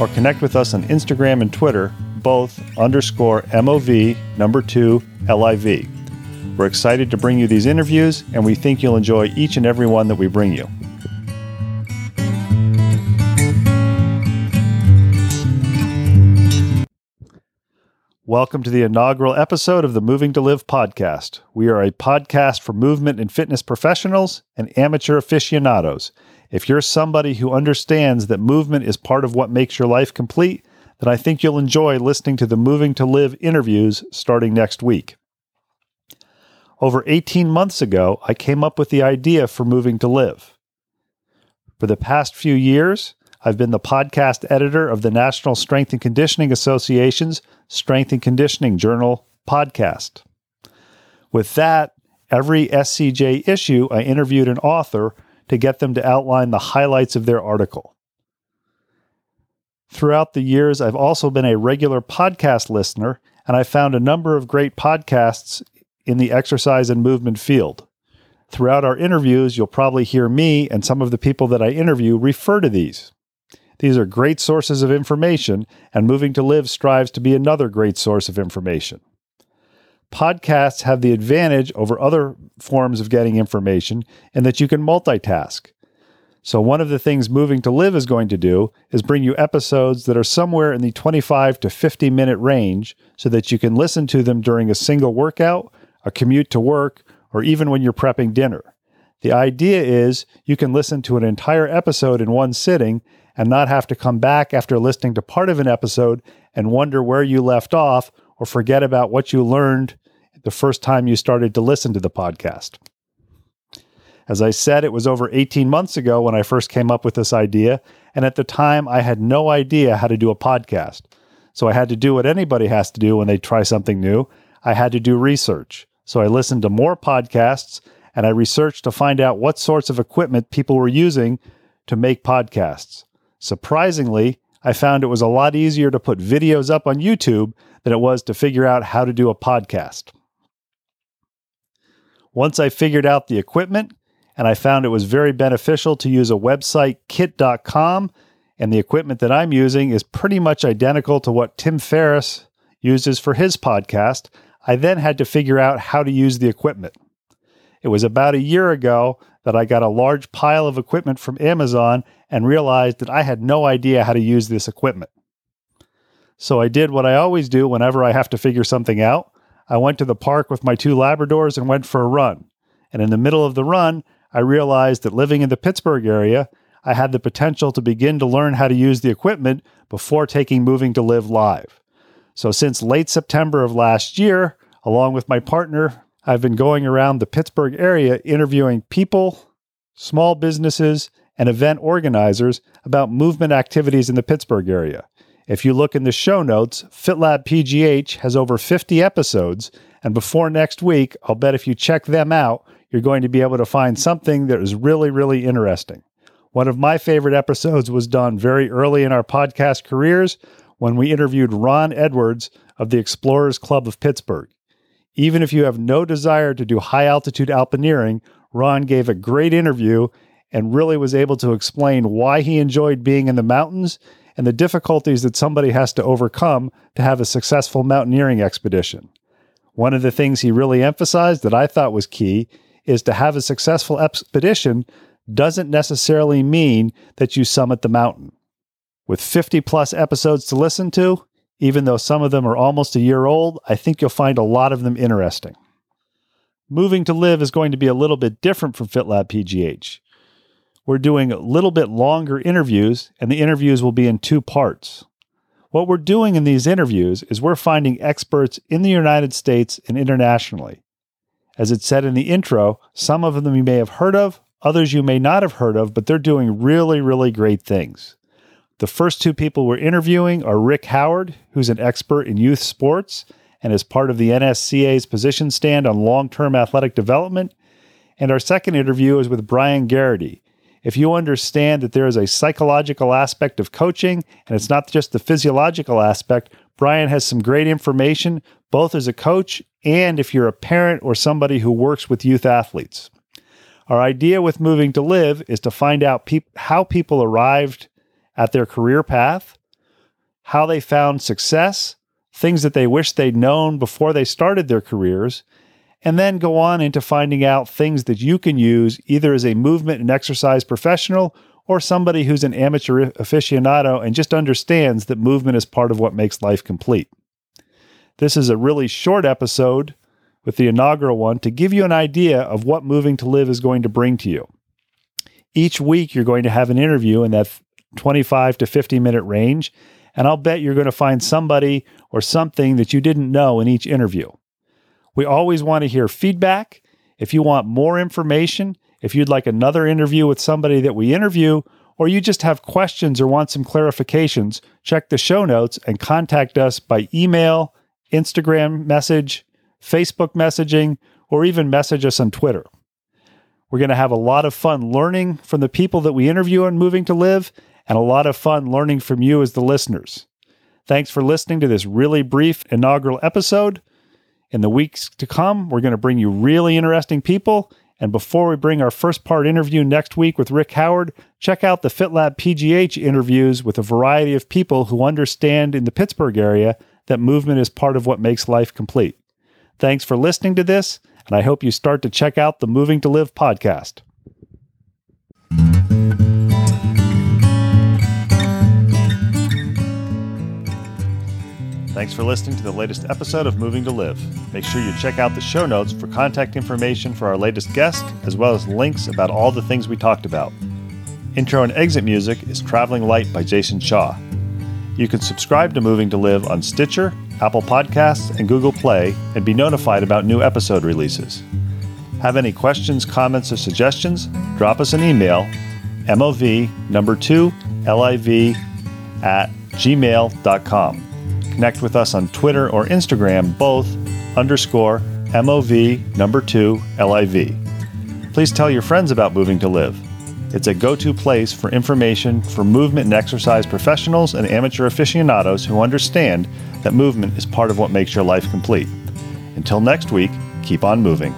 or connect with us on Instagram and Twitter, both underscore mov number 2 liv. We're excited to bring you these interviews, and we think you'll enjoy each and every one that we bring you. Welcome to the inaugural episode of the Moving to Live podcast. We are a podcast for movement and fitness professionals and amateur aficionados. If you're somebody who understands that movement is part of what makes your life complete, then I think you'll enjoy listening to the Moving to Live interviews starting next week. Over 18 months ago, I came up with the idea for Moving to Live. For the past few years, I've been the podcast editor of the National Strength and Conditioning Association's Strength and Conditioning Journal podcast. With that, every SCJ issue, I interviewed an author to get them to outline the highlights of their article. Throughout the years, I've also been a regular podcast listener, and I found a number of great podcasts in the exercise and movement field. Throughout our interviews, you'll probably hear me and some of the people that I interview refer to these. These are great sources of information, and Moving to Live strives to be another great source of information. Podcasts have the advantage over other forms of getting information in that you can multitask. So, one of the things Moving to Live is going to do is bring you episodes that are somewhere in the 25 to 50 minute range so that you can listen to them during a single workout, a commute to work, or even when you're prepping dinner. The idea is you can listen to an entire episode in one sitting and not have to come back after listening to part of an episode and wonder where you left off or forget about what you learned the first time you started to listen to the podcast. As I said, it was over 18 months ago when I first came up with this idea, and at the time I had no idea how to do a podcast. So I had to do what anybody has to do when they try something new. I had to do research. So I listened to more podcasts and I researched to find out what sorts of equipment people were using to make podcasts. Surprisingly, I found it was a lot easier to put videos up on YouTube than it was to figure out how to do a podcast. Once I figured out the equipment, and I found it was very beneficial to use a website, kit.com, and the equipment that I'm using is pretty much identical to what Tim Ferriss uses for his podcast. I then had to figure out how to use the equipment. It was about a year ago that I got a large pile of equipment from Amazon and realized that I had no idea how to use this equipment. So I did what I always do whenever I have to figure something out. I went to the park with my two Labradors and went for a run. And in the middle of the run, I realized that living in the Pittsburgh area, I had the potential to begin to learn how to use the equipment before taking moving to live live. So since late September of last year, along with my partner, I've been going around the Pittsburgh area interviewing people, small businesses, and event organizers about movement activities in the Pittsburgh area. If you look in the show notes, FitLab PGH has over 50 episodes, and before next week, I'll bet if you check them out, you're going to be able to find something that is really, really interesting. One of my favorite episodes was done very early in our podcast careers when we interviewed Ron Edwards of the Explorers Club of Pittsburgh. Even if you have no desire to do high altitude alpineering, Ron gave a great interview and really was able to explain why he enjoyed being in the mountains and the difficulties that somebody has to overcome to have a successful mountaineering expedition. One of the things he really emphasized that I thought was key is to have a successful expedition doesn't necessarily mean that you summit the mountain. With 50 plus episodes to listen to, even though some of them are almost a year old, I think you'll find a lot of them interesting. Moving to Live is going to be a little bit different from FitLab PGH. We're doing a little bit longer interviews, and the interviews will be in two parts. What we're doing in these interviews is we're finding experts in the United States and internationally. As it said in the intro, some of them you may have heard of, others you may not have heard of, but they're doing really, really great things. The first two people we're interviewing are Rick Howard, who's an expert in youth sports and is part of the NSCA's position stand on long term athletic development. And our second interview is with Brian Garrity. If you understand that there is a psychological aspect of coaching and it's not just the physiological aspect, Brian has some great information, both as a coach and if you're a parent or somebody who works with youth athletes. Our idea with Moving to Live is to find out pe- how people arrived at their career path, how they found success, things that they wish they'd known before they started their careers, and then go on into finding out things that you can use either as a movement and exercise professional or somebody who's an amateur aficionado and just understands that movement is part of what makes life complete. This is a really short episode with the inaugural one to give you an idea of what Moving to Live is going to bring to you. Each week, you're going to have an interview in that 25 to 50 minute range. And I'll bet you're going to find somebody or something that you didn't know in each interview. We always want to hear feedback. If you want more information, if you'd like another interview with somebody that we interview, or you just have questions or want some clarifications, check the show notes and contact us by email, Instagram message, Facebook messaging, or even message us on Twitter. We're going to have a lot of fun learning from the people that we interview on Moving to Live and a lot of fun learning from you as the listeners. Thanks for listening to this really brief inaugural episode. In the weeks to come, we're going to bring you really interesting people. And before we bring our first part interview next week with Rick Howard, check out the FitLab PGH interviews with a variety of people who understand in the Pittsburgh area that movement is part of what makes life complete. Thanks for listening to this, and I hope you start to check out the Moving to Live podcast. Thanks for listening to the latest episode of Moving to Live. Make sure you check out the show notes for contact information for our latest guest, as well as links about all the things we talked about. Intro and exit music is Traveling Light by Jason Shaw. You can subscribe to Moving to Live on Stitcher, Apple Podcasts, and Google Play and be notified about new episode releases. Have any questions, comments, or suggestions? Drop us an email, MOV number two LIV at gmail.com. Connect with us on Twitter or Instagram, both underscore MOV number two LIV. Please tell your friends about Moving to Live. It's a go to place for information for movement and exercise professionals and amateur aficionados who understand that movement is part of what makes your life complete. Until next week, keep on moving.